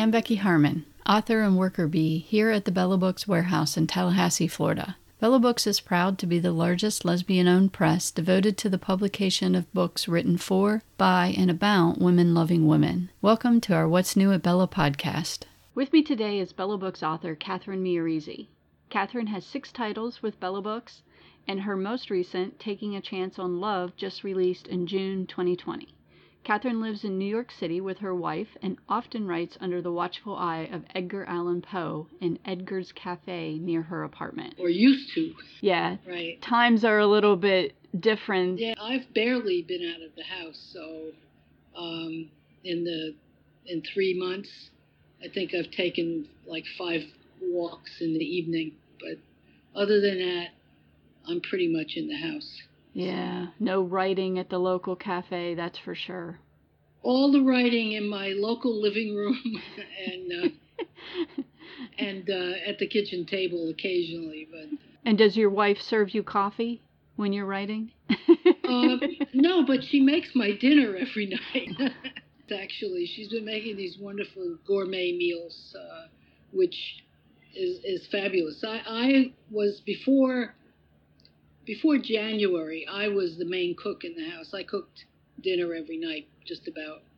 I'm Becky Harmon, author and worker bee here at the Bella Books warehouse in Tallahassee, Florida. Bella Books is proud to be the largest lesbian owned press devoted to the publication of books written for, by, and about women loving women. Welcome to our What's New at Bella podcast. With me today is Bella Books author Catherine Maiorisi. Catherine has six titles with Bella Books, and her most recent, Taking a Chance on Love, just released in June 2020. Catherine lives in New York City with her wife and often writes under the watchful eye of Edgar Allan Poe in Edgar's Cafe near her apartment. Or used to. Yeah. Right. Times are a little bit different. Yeah, I've barely been out of the house, so um, in the in three months, I think I've taken like five walks in the evening. But other than that, I'm pretty much in the house. Yeah, no writing at the local cafe, that's for sure. All the writing in my local living room and uh, and uh, at the kitchen table occasionally, but. And does your wife serve you coffee when you're writing? uh, no, but she makes my dinner every night. Actually, she's been making these wonderful gourmet meals, uh, which is is fabulous. I I was before before January, I was the main cook in the house. I cooked dinner every night, just about.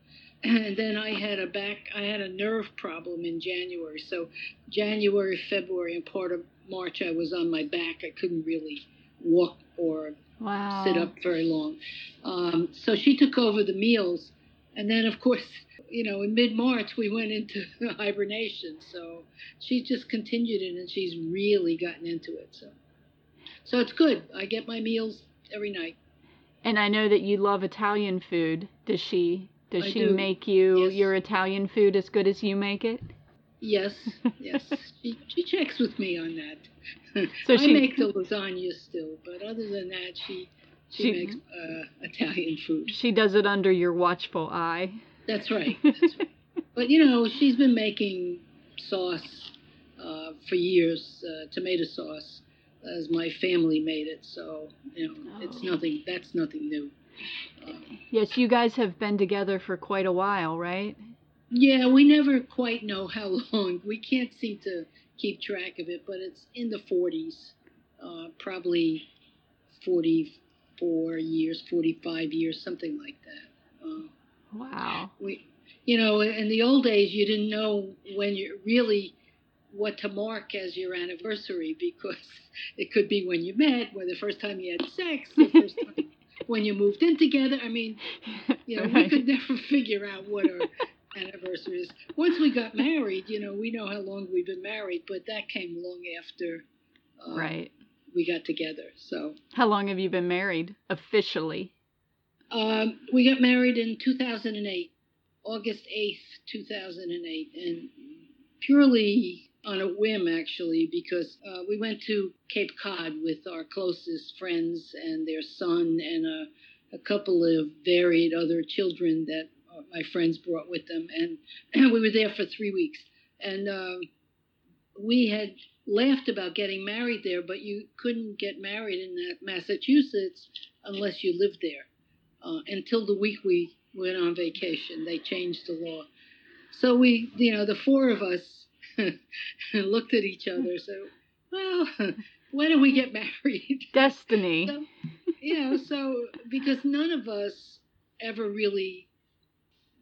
And then I had a back, I had a nerve problem in January. So January, February, and part of March, I was on my back. I couldn't really walk or wow. sit up very long. Um, so she took over the meals, and then of course, you know, in mid March we went into hibernation. So she just continued it, and she's really gotten into it. So. So it's good. I get my meals every night. And I know that you love Italian food. Does she? Does I she do. make you Yes. your Italian food as good as you make it? Yes, yes. she, she checks with me on that. So I she- make the lasagna still, but other than that, she she, She- makes uh, Italian food. She does it under your watchful eye. That's right. That's right. But you know, she's been making sauce uh, for years, uh, tomato sauce, as my family made it. So you know, it's Oh. nothing. That's nothing new. Um, Yes, you guys have been together for quite a while, right? Yeah, we never quite know how long. We can't seem to keep track of it, but it's in the 40s, uh, probably 44 years, 45 years, something like that. Uh, Wow. we, you know, in the old days, you didn't know when you really what to mark as your anniversary because it could be when you met, or the first time you had sex, the first time when you moved in together. I mean, you know, we could never figure out what our anniversary is. Once we got married, you know, we know how long we've been married, but that came long after uh, Right. we got together. So How long have you been married officially? um, we got married in 2008, August 8th, 2008, and purely on a whim, actually, because uh, we went to Cape Cod with our closest friends and their son and a, a couple of varied other children that uh, my friends brought with them, and we were there for three weeks. And um, we had laughed about getting married there, but you couldn't get married in that Massachusetts unless you lived there. Uh, until the week we went on vacation, they changed the law. So we, you know, the four of us looked at each other. So, well, why don't we get married? Destiny. So, you know, so because none of us ever really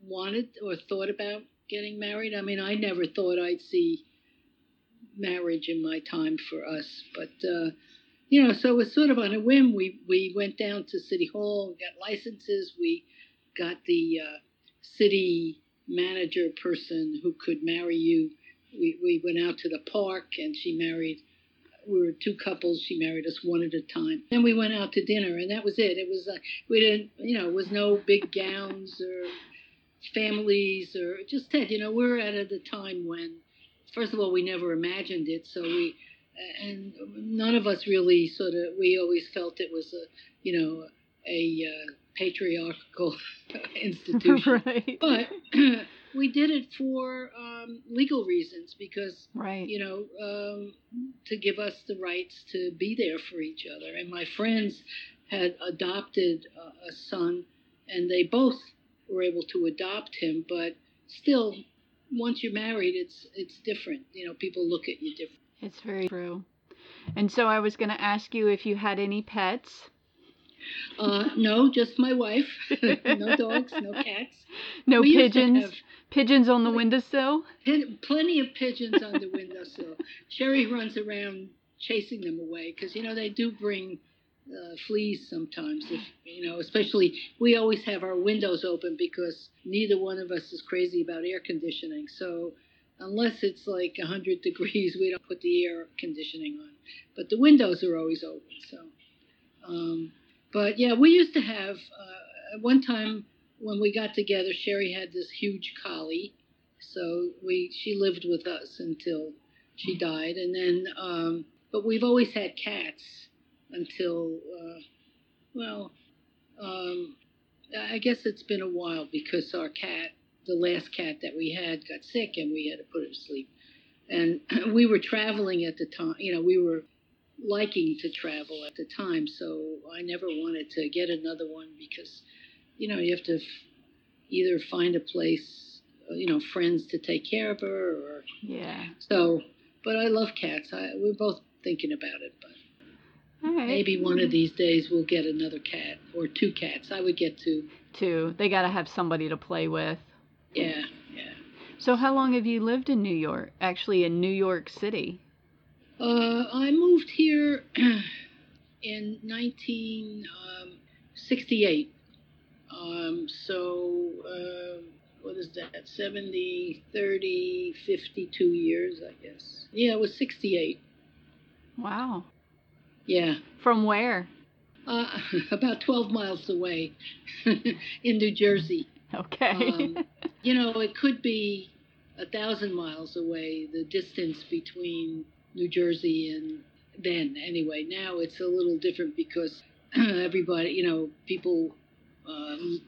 wanted or thought about getting married. I mean, I never thought I'd see marriage in my time for us, but uh, you know, so it was sort of on a whim. We we went down to City Hall, got licenses. We got the uh, city manager person who could marry you. We we went out to the park, and she married we were two couples. She married us one at a time. Then we went out to dinner, and that was it. It was uh, we didn't, you know, it was no big gowns or families or just that. You know, we were at a the time when, first of all, we never imagined it. So we, and none of us really sort of. We always felt it was a, you know, a uh, patriarchal institution. right. But we did it for um, legal reasons because right. you know, um, to give us the rights to be there for each other. And my friends had adopted a, a son, and they both were able to adopt him, but still, once you're married, it's it's different. You know, people look at you different. It's very true. And so I was going to ask you if you had any pets. Uh, no, just my wife. no dogs, no cats. No We pigeons. Pigeons on the windowsill. Plenty of pigeons on the windowsill. Sherry runs around chasing them away because you know they do bring uh, fleas sometimes. If you know, especially we always have our windows open because neither one of us is crazy about air conditioning. So unless it's like hundred degrees, we don't put the air conditioning on. But the windows are always open. So, um, but yeah, we used to have uh, one time when we got together. Sherry had this huge collie so we she lived with us until she died and then um, but we've always had cats until uh, well um, i guess it's been a while because our cat the last cat that we had got sick and we had to put her to sleep and we were traveling at the time you know we were liking to travel at the time so i never wanted to get another one because you know you have to f- either find a place uh, you know friends to take care of her or Yeah. so but i love cats I, we're both thinking about it but right. maybe one of these days we'll get another cat or two cats i would get two Two. They got to have somebody to play with. yeah yeah So how long have you lived in New York? Actually, in New York City. Uh, i moved here in 1968 um, so uh, what is that 70 30 52 years i guess yeah it was 68 Wow. yeah From where? Uh, about 12 miles away in New Jersey. Okay. Um, you know, it could be a thousand miles away, the distance between New Jersey and then, anyway. Now it's a little different because everybody, you know, people um,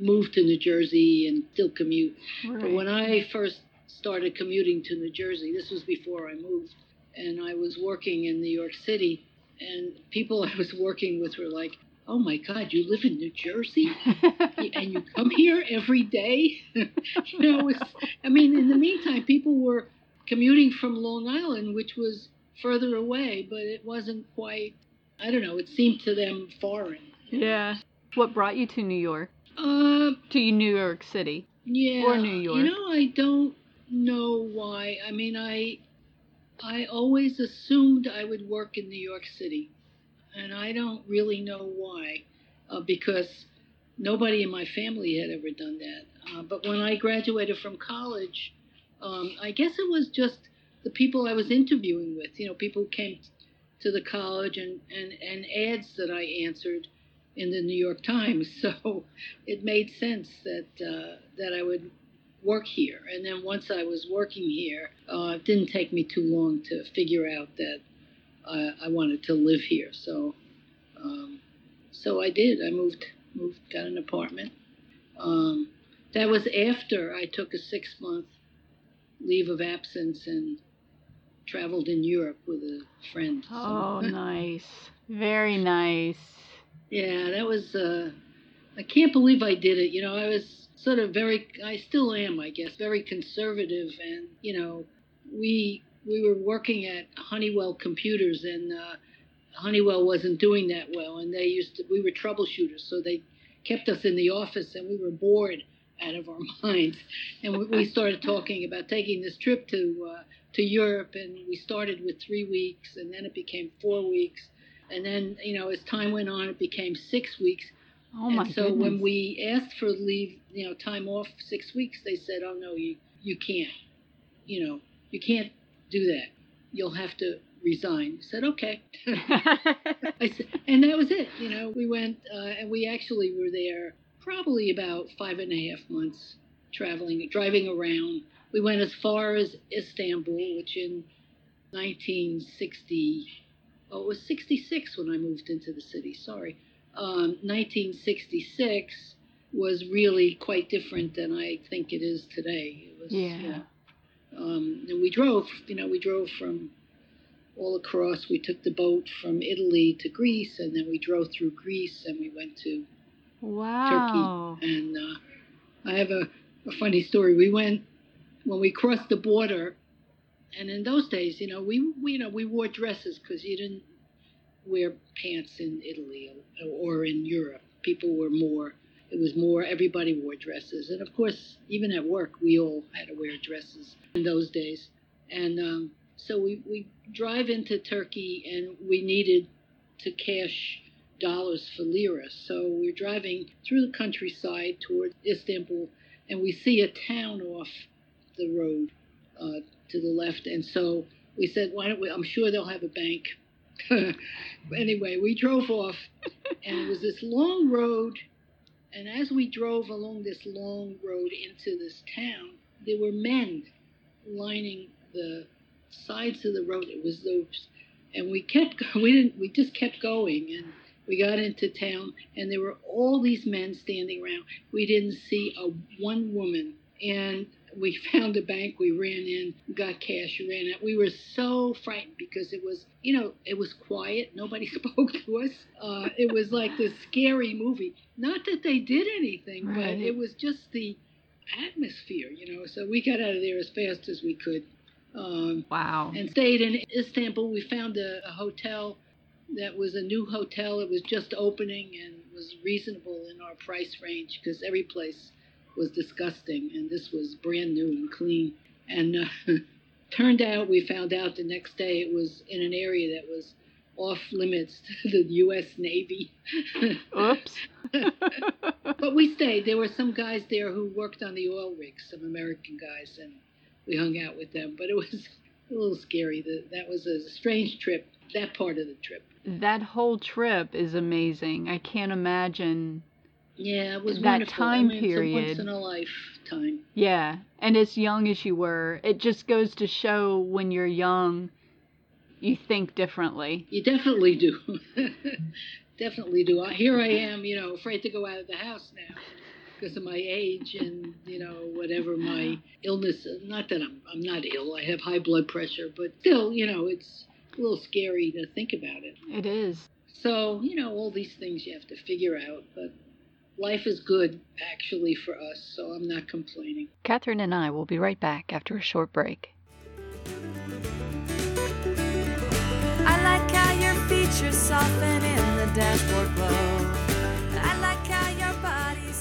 move to New Jersey and still commute. But when I first started commuting to New Jersey, this was before I moved, and I was working in New York City, and people I was working with were like, "Oh my God, you live in New Jersey and you come here every day?" you know, was, I mean, in the meantime, people were commuting from Long Island, which was further away, but it wasn't quite. I don't know. It seemed to them foreign. yeah. What brought you to New York? Uh, To New York City. Yeah. Or New York. You know, I don't know why. I mean, I I always assumed I would work in New York City, and I don't really know why, uh, because nobody in my family had ever done that. Uh, but when I graduated from college, um, I guess it was just the people I was interviewing with. You know, people who came to the college and, and, and ads that I answered in the New York Times. So it made sense that uh, that I would work here. And then once I was working here, uh, it didn't take me too long to figure out that uh, I wanted to live here. So um, so I did. I moved moved got an apartment. Um, that was after I took a six month leave of absence and traveled in Europe with a friend. So- Oh, nice. Very nice. Yeah, that was. Uh, I can't believe I did it. You know, I was sort of very. I still am, I guess, very conservative, and you know, we we were working at Honeywell Computers, and uh, Honeywell wasn't doing that well, and they used to. We were troubleshooters, so they kept us in the office, and we were bored out of our minds, and we, we started talking about taking this trip to uh, to Europe, and we started with three weeks, and then it became four weeks. And then, you know, as time went on, it became six weeks. Oh my and so goodness. when we asked for leave, you know, time off six weeks, they said, "Oh no, you you can't. You know, you can't do that. You'll have to resign." I said, "Okay." I said, and that was it. You know, we went uh, and we actually were there probably about five and a half months, traveling, driving around. We went as far as Istanbul, which in 1960, oh, it was 66 when I moved into the city. Sorry, um, 1966 was really quite different than I think it is today. It was, Yeah. um, and we drove, you know, we drove from all across. We took the boat from Italy to Greece, and then we drove through Greece, and we went to wow. Turkey. and uh, I have a, a funny story. We went when we crossed the border, and in those days, you know, we, we you know we wore dresses because you didn't wear pants in Italy or, or in Europe. People were more. It was more. Everybody wore dresses, and of course, even at work, we all had to wear dresses in those days. And um, so we we drive into Turkey, and we needed to cash dollars for lira. So we're driving through the countryside toward Istanbul, and we see a town off the road uh, to the left. And so we said, why don't we? I'm sure they'll have a bank. anyway, we drove off, and it was this long road. And as we drove along this long road into this town, there were men lining the sides of the road. It was those, and we kept. We didn't. We just kept going, and we got into town, and there were all these men standing around. We didn't see a one woman, and we found a bank. We ran in, got cash, ran out. We were so frightened because it was, you know, it was quiet. Nobody spoke to us. Uh, it was like this scary movie. Not that they did anything, right. but it was just the atmosphere, you know. So we got out of there as fast as we could. Um, wow. And stayed in Istanbul. We found a, a hotel that was a new hotel. It was just opening and was reasonable in our price range because every place was disgusting, and this was brand new and clean. And uh, turned out, we found out the next day it was in an area that was off limits to the U.S. Navy. Oops. but we stayed. There were some guys there who worked on the oil rigs, some American guys, and we hung out with them. But it was a little scary. That was a strange trip. That part of the trip. That whole trip is amazing. I can't imagine yeah, it was that wonderful. time I mean, period. It's a once in a lifetime. Yeah, and as young as you were, it just goes to show when you're young, you think differently. You definitely do. definitely do. Here I am, you know, afraid to go out of the house now because of my age and you know whatever my illness. Not that I'm I'm not ill. I have high blood pressure, but still, you know, it's a little scary to think about it. It is. So you know, all these things you have to figure out, but life is good actually for us, so I'm not complaining. Catherine and I will be right back after a short break. I like how your features soften in the dashboard glow.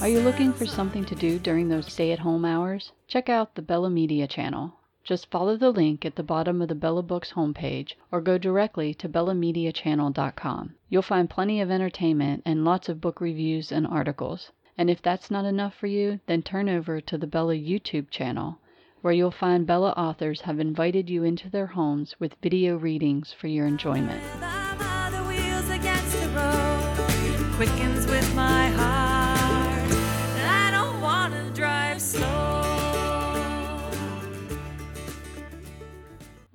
Are you looking for something to do during those stay at home hours? Check out the Bella Media channel. Just follow the link at the bottom of the Bella Books homepage or go directly to bellamediachannel.com. You'll find plenty of entertainment and lots of book reviews and articles. And if that's not enough for you, then turn over to the Bella YouTube channel, where you'll find Bella authors have invited you into their homes with video readings for your enjoyment.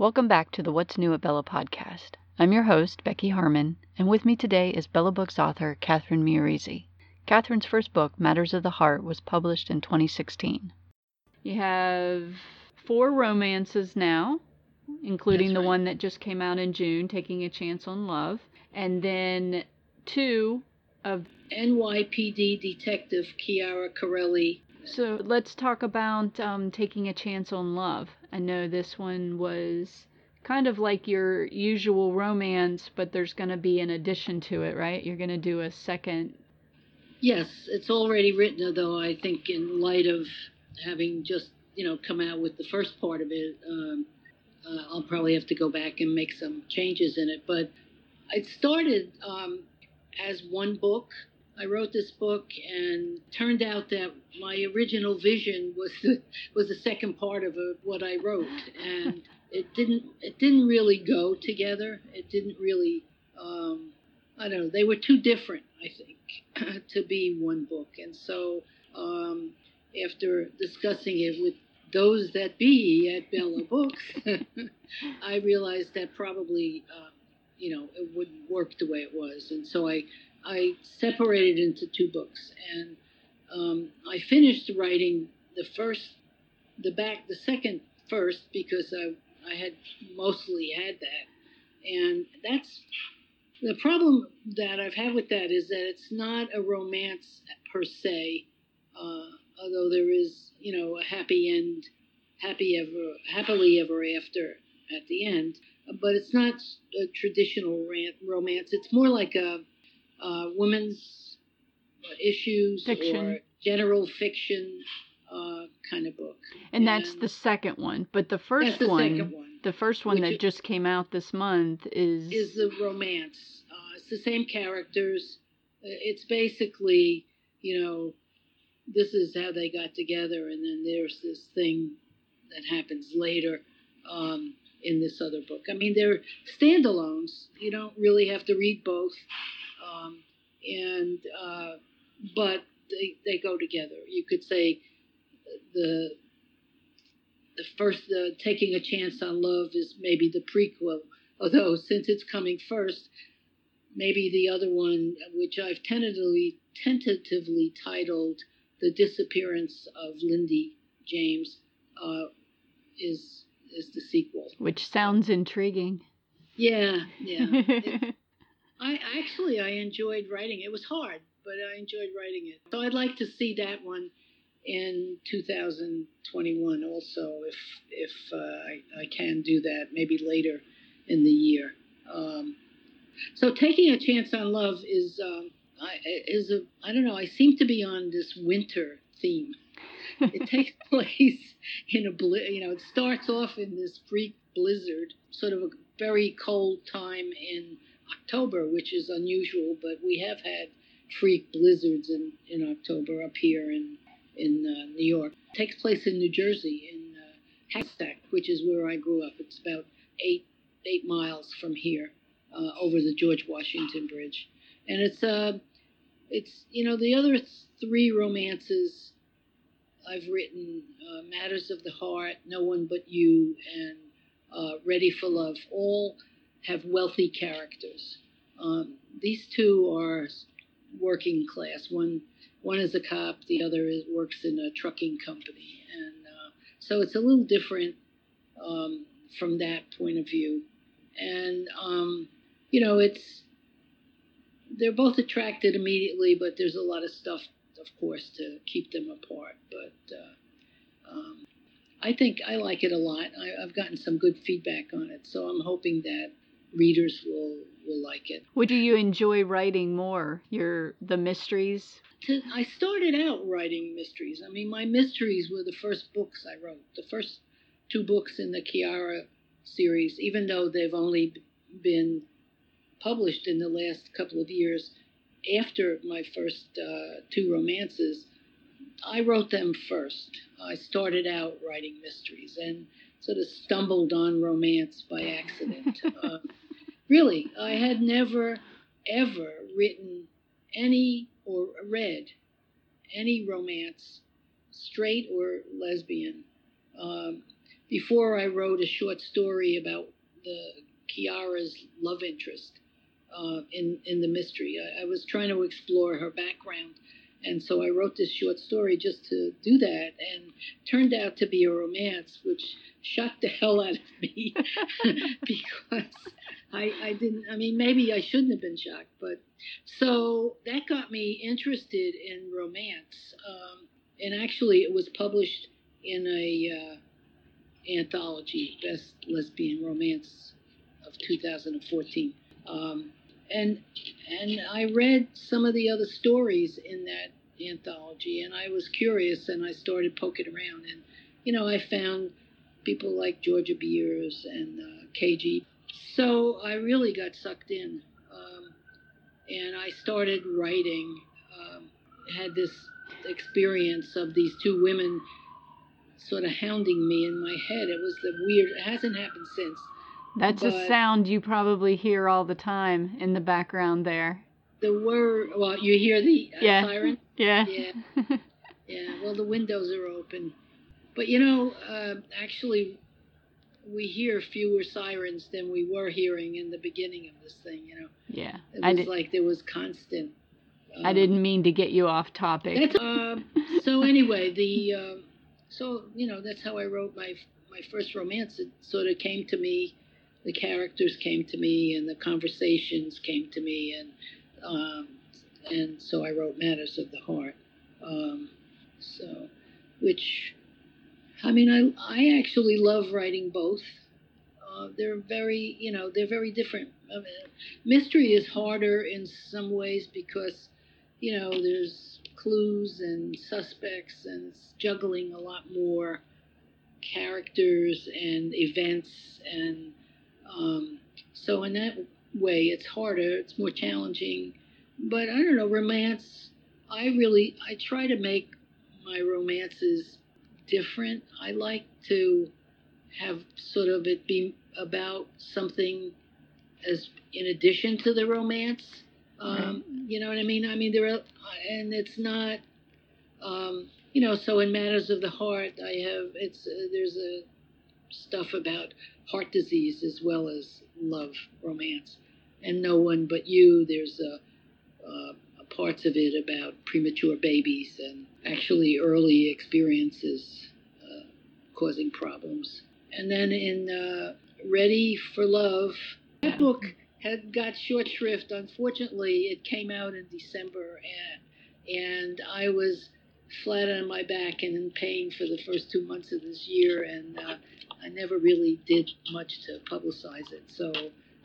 Welcome back to the What's New at Bella podcast. I'm your host, Becky Harmon, and with me today is Bella Books author Catherine Maiorisi. Catherine's first book, Matters of the Heart, was published in 2016. You have four romances now, including That's the right. one that just came out in June, Taking a Chance on Love, and then two of. NYPD detective Chiara Corelli. So let's talk about um, Taking a Chance on Love. I know this one was kind of like your usual romance, but there's going to be an addition to it, right? You're going to do a second. Yes, it's already written, though I think in light of having just you know come out with the first part of it, um, uh, I'll probably have to go back and make some changes in it. But it started um, as one book. I wrote this book, and turned out that my original vision was the, was the second part of a, what I wrote, and it didn't it didn't really go together. It didn't really um, I don't know. They were too different, I think, to be one book. And so um, after discussing it with those that be at Bella Books, I realized that probably uh, you know it wouldn't work the way it was, and so I I separated into two books, and um, I finished writing the first, the back, the second first because I I had mostly had that, and that's the problem that I've had with that is that it's not a romance per se, uh, although there is you know a happy end happy ever, happily ever after at the end. But it's not a traditional romance. It's more like a, a woman's issues fiction. or general fiction uh, kind of book. And, and, that's the second one. But the first the one, one, the first one that just came out this month is is the romance. Uh, it's the same characters. Uh, it's basically, you know, this is how they got together, and then there's this thing that happens later um, in this other book. I mean, they're standalones. You don't really have to read both, um, and uh, but they they go together. You could say the the first the taking a chance on love is maybe the prequel although since it's coming first maybe the other one which i've tentatively tentatively titled the disappearance of lindy james uh, is is the sequel. Which sounds intriguing. Yeah yeah. it, i actually i enjoyed writing. It was hard but i enjoyed writing it. So i'd like to see that one in 2021 also if if uh, I, I, can do that maybe later in the year. Um, so taking a chance on love is um, I, is a I don't know I seem to be on this winter theme. It takes place in a bli- you know it starts off in this freak blizzard sort of a very cold time in October which is unusual but we have had freak blizzards in, in October up here in in uh, New York. It takes place in New Jersey, in uh, which is where I grew up. It's about eight eight miles from here, uh, over the George Washington Bridge, and it's uh, it's you know the other three romances I've written, uh, Matters of the Heart, No One But You, and uh, Ready for Love, all have wealthy characters. Um, these two are working class. One one is a cop, the other is, works in a trucking company, and uh, so it's a little different um, from that point of view. And um, you know, it's they're both attracted immediately, but there's a lot of stuff, of course, to keep them apart. But uh, um, I think I like it a lot. I, I've gotten some good feedback on it, so I'm hoping that readers will will like it. What do you enjoy writing more? Your the mysteries? I started out writing mysteries. I mean, my mysteries were the first books I wrote. The first two books in the Chiara series, even though they've only been published in the last couple of years after my first uh, two romances, I wrote them first. I started out writing mysteries and sort of stumbled on romance by accident. uh, really, I had never, ever written any or read any romance, straight or lesbian. Um, before I wrote a short story about the Chiara's love interest uh, in in the mystery, I, I was trying to explore her background and so I wrote this short story just to do that, and turned out to be a romance, which shocked the hell out of me because I, I didn't. I mean, maybe I shouldn't have been shocked, but so that got me interested in romance. Um, and actually, it was published in a uh, anthology, Best Lesbian Romance of 2014. Um, and and I read some of the other stories in that anthology, and I was curious, and I started poking around, and you know, I found people like Georgia Beers and uh, KG. So I really got sucked in, um, and I started writing. Um, had this experience of these two women sort of hounding me in my head. It was the weird. It hasn't happened since that's but a sound you probably hear all the time in the background there. The word, well, you hear the uh, yeah. siren? Yeah. Yeah. yeah. Well, the windows are open. But you know, uh, actually, we hear fewer sirens than we were hearing in the beginning of this thing, you know? Yeah. It was did, like there was constant. Um, I didn't mean to get you off topic. Uh, so, anyway, the. Uh, so, you know, that's how I wrote my my first romance. It sort of came to me the characters came to me and the conversations came to me and um, and so I wrote Matters of the Heart. Um, so, which I mean, I I actually love writing both. Uh, they're very, you know, they're very different. I mean, mystery is harder in some ways because, you know, there's clues and suspects and juggling a lot more characters and events and um, so in that way it's harder it's more challenging but i don't know romance i really i try to make my romances different. I like to have sort of it be about something as in addition to the romance um, right. you know what i mean? I mean there are and it's not um, you know so in matters of the heart i have it's uh, there's a stuff about heart disease as well as love romance. And no one but you there's a, uh, parts of it about premature babies and actually early experiences uh, causing problems and then in uh, ready for love that book had got short shrift unfortunately it came out in december and, and i was flat on my back and in pain for the first two months of this year, and uh, I never really did much to publicize it. So,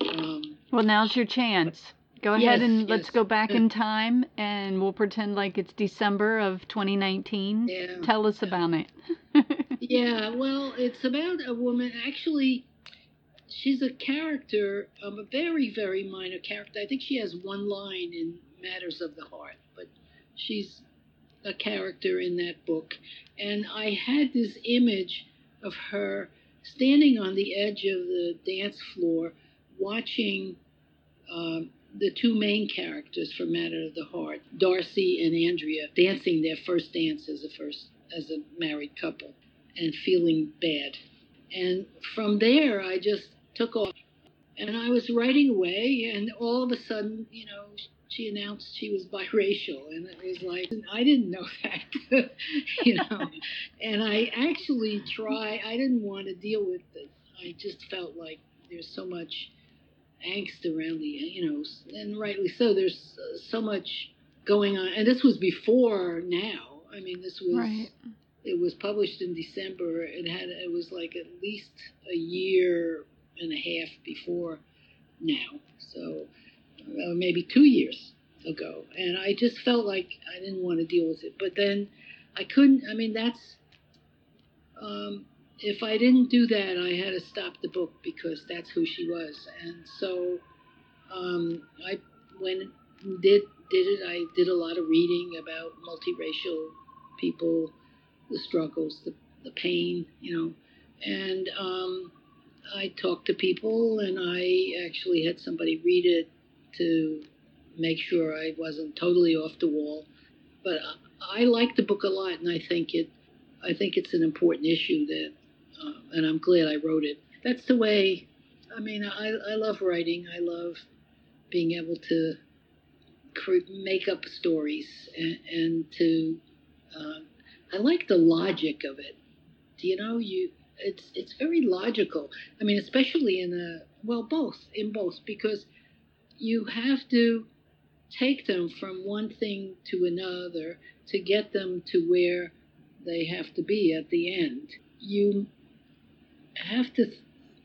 um, well, now's your chance. Go ahead yes, and yes. let's go back in time, and we'll pretend like it's December of 2019. Yeah. Tell us about it. yeah, well, it's about a woman. Actually, she's a character, um, a very, very minor character. I think she has one line in Matters of the Heart, but she's a character in that book. And I had this image of her standing on the edge of the dance floor watching um, the two main characters from Matter of the Heart, Darcy and Andrea, dancing their first dance as a first as a married couple and feeling bad. And from there I just took off and I was writing away and all of a sudden, you know, she announced she was biracial, and it was like I didn't know that, you know. and I actually try. I didn't want to deal with it. I just felt like there's so much angst around the, you know, and rightly so. There's uh, so much going on, and this was before now. I mean, this was. Right. It was published in December. It had. It was like at least a year and a half before now. So uh, maybe two years ago, and I just felt like I didn't want to deal with it. But then I couldn't. I mean, that's um, if I didn't do that, I had to stop the book because that's who she was. And so um, I when did did it, I did a lot of reading about multiracial people, the struggles, the the pain, you know, and um, I talked to people, and I actually had somebody read it to make sure I wasn't totally off the wall. But I, like the book a lot, and I think it, I think it's an important issue that, uh, and I'm glad I wrote it. That's the way. I mean, I, I love writing. I love being able to cre- make up stories and, and to. Uh, I like the logic of it. Do you know you? It's it's very logical. I mean, especially in a well, both in both because you have to take them from one thing to another to get them to where they have to be at the end. You have to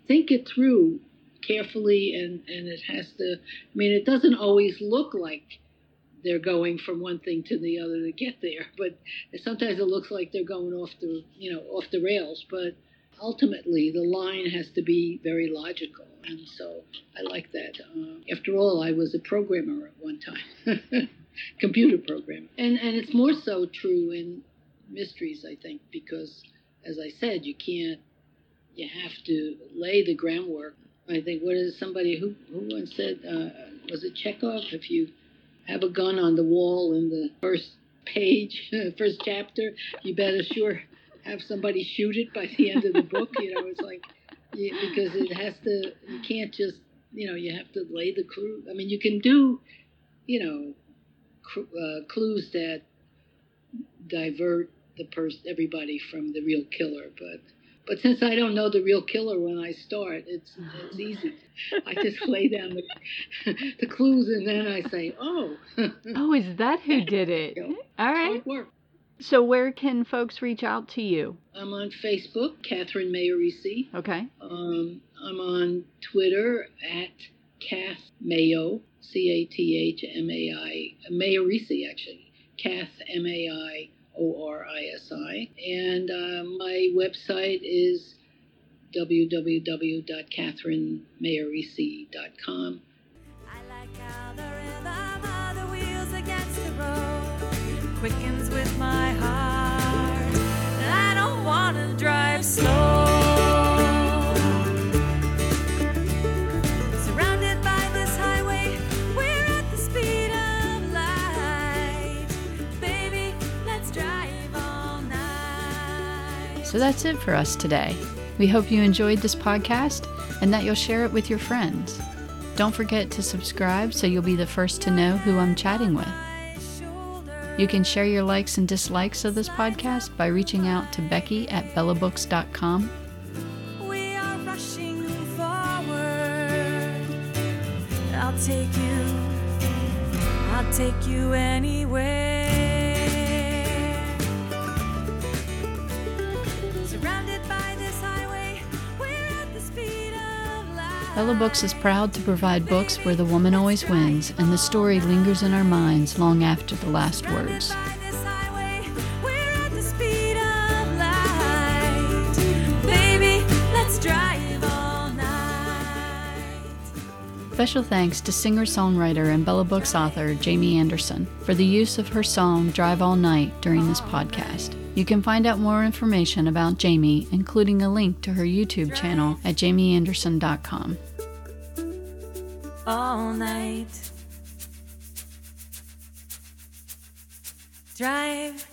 think it through carefully and, and it has to I mean it doesn't always look like they're going from one thing to the other to get there, but sometimes it looks like they're going off the you know off the rails, but ultimately the line has to be very logical. And so I like that. Uh, after all, I was a programmer at one time, computer programmer. And, and it's more so true in mysteries, I think, because as I said, you can't, you have to lay the groundwork. I think, what is somebody who, who once said, uh, was it Chekhov? If you have a gun on the wall in the first page, first chapter, you better sure have somebody shoot it by the end of the book. You know, it's like you, because it has to. You can't just you know you have to lay the clue. I mean, you can do you know uh, clues that divert the person everybody from the real killer, but. But since I don't know the real killer when I start, it's it's easy. I just lay down the, the clues and then I say, "Oh, oh, is that who did it?" All right. So, where can folks reach out to you? I'm on Facebook, Catherine Maiorisi. Okay. Um, I'm on Twitter at Kath Mayo, C A T H M A I, Maiorisi actually, Kath M A I O R I S I. And uh, my website is www.catherinemaiorisi.com. I like how the rhythm of the wheels against the road quickens with my So that's it for us today. We hope you enjoyed this podcast and that you'll share it with your friends. Don't forget to subscribe so you'll be the first to know who I'm chatting with. You can share your likes and dislikes of this podcast by reaching out to Becky at bellabooks.com. We are rushing forward. I'll take you, I'll take you anywhere. Bella Books is proud to provide books where the woman always wins and the story lingers in our minds long after the last words. Special thanks to singer songwriter and Bella Books author Jamie Anderson for the use of her song Drive All Night during this podcast. You can find out more information about Jamie, including a link to her YouTube channel at jamieanderson.com. all night. Drive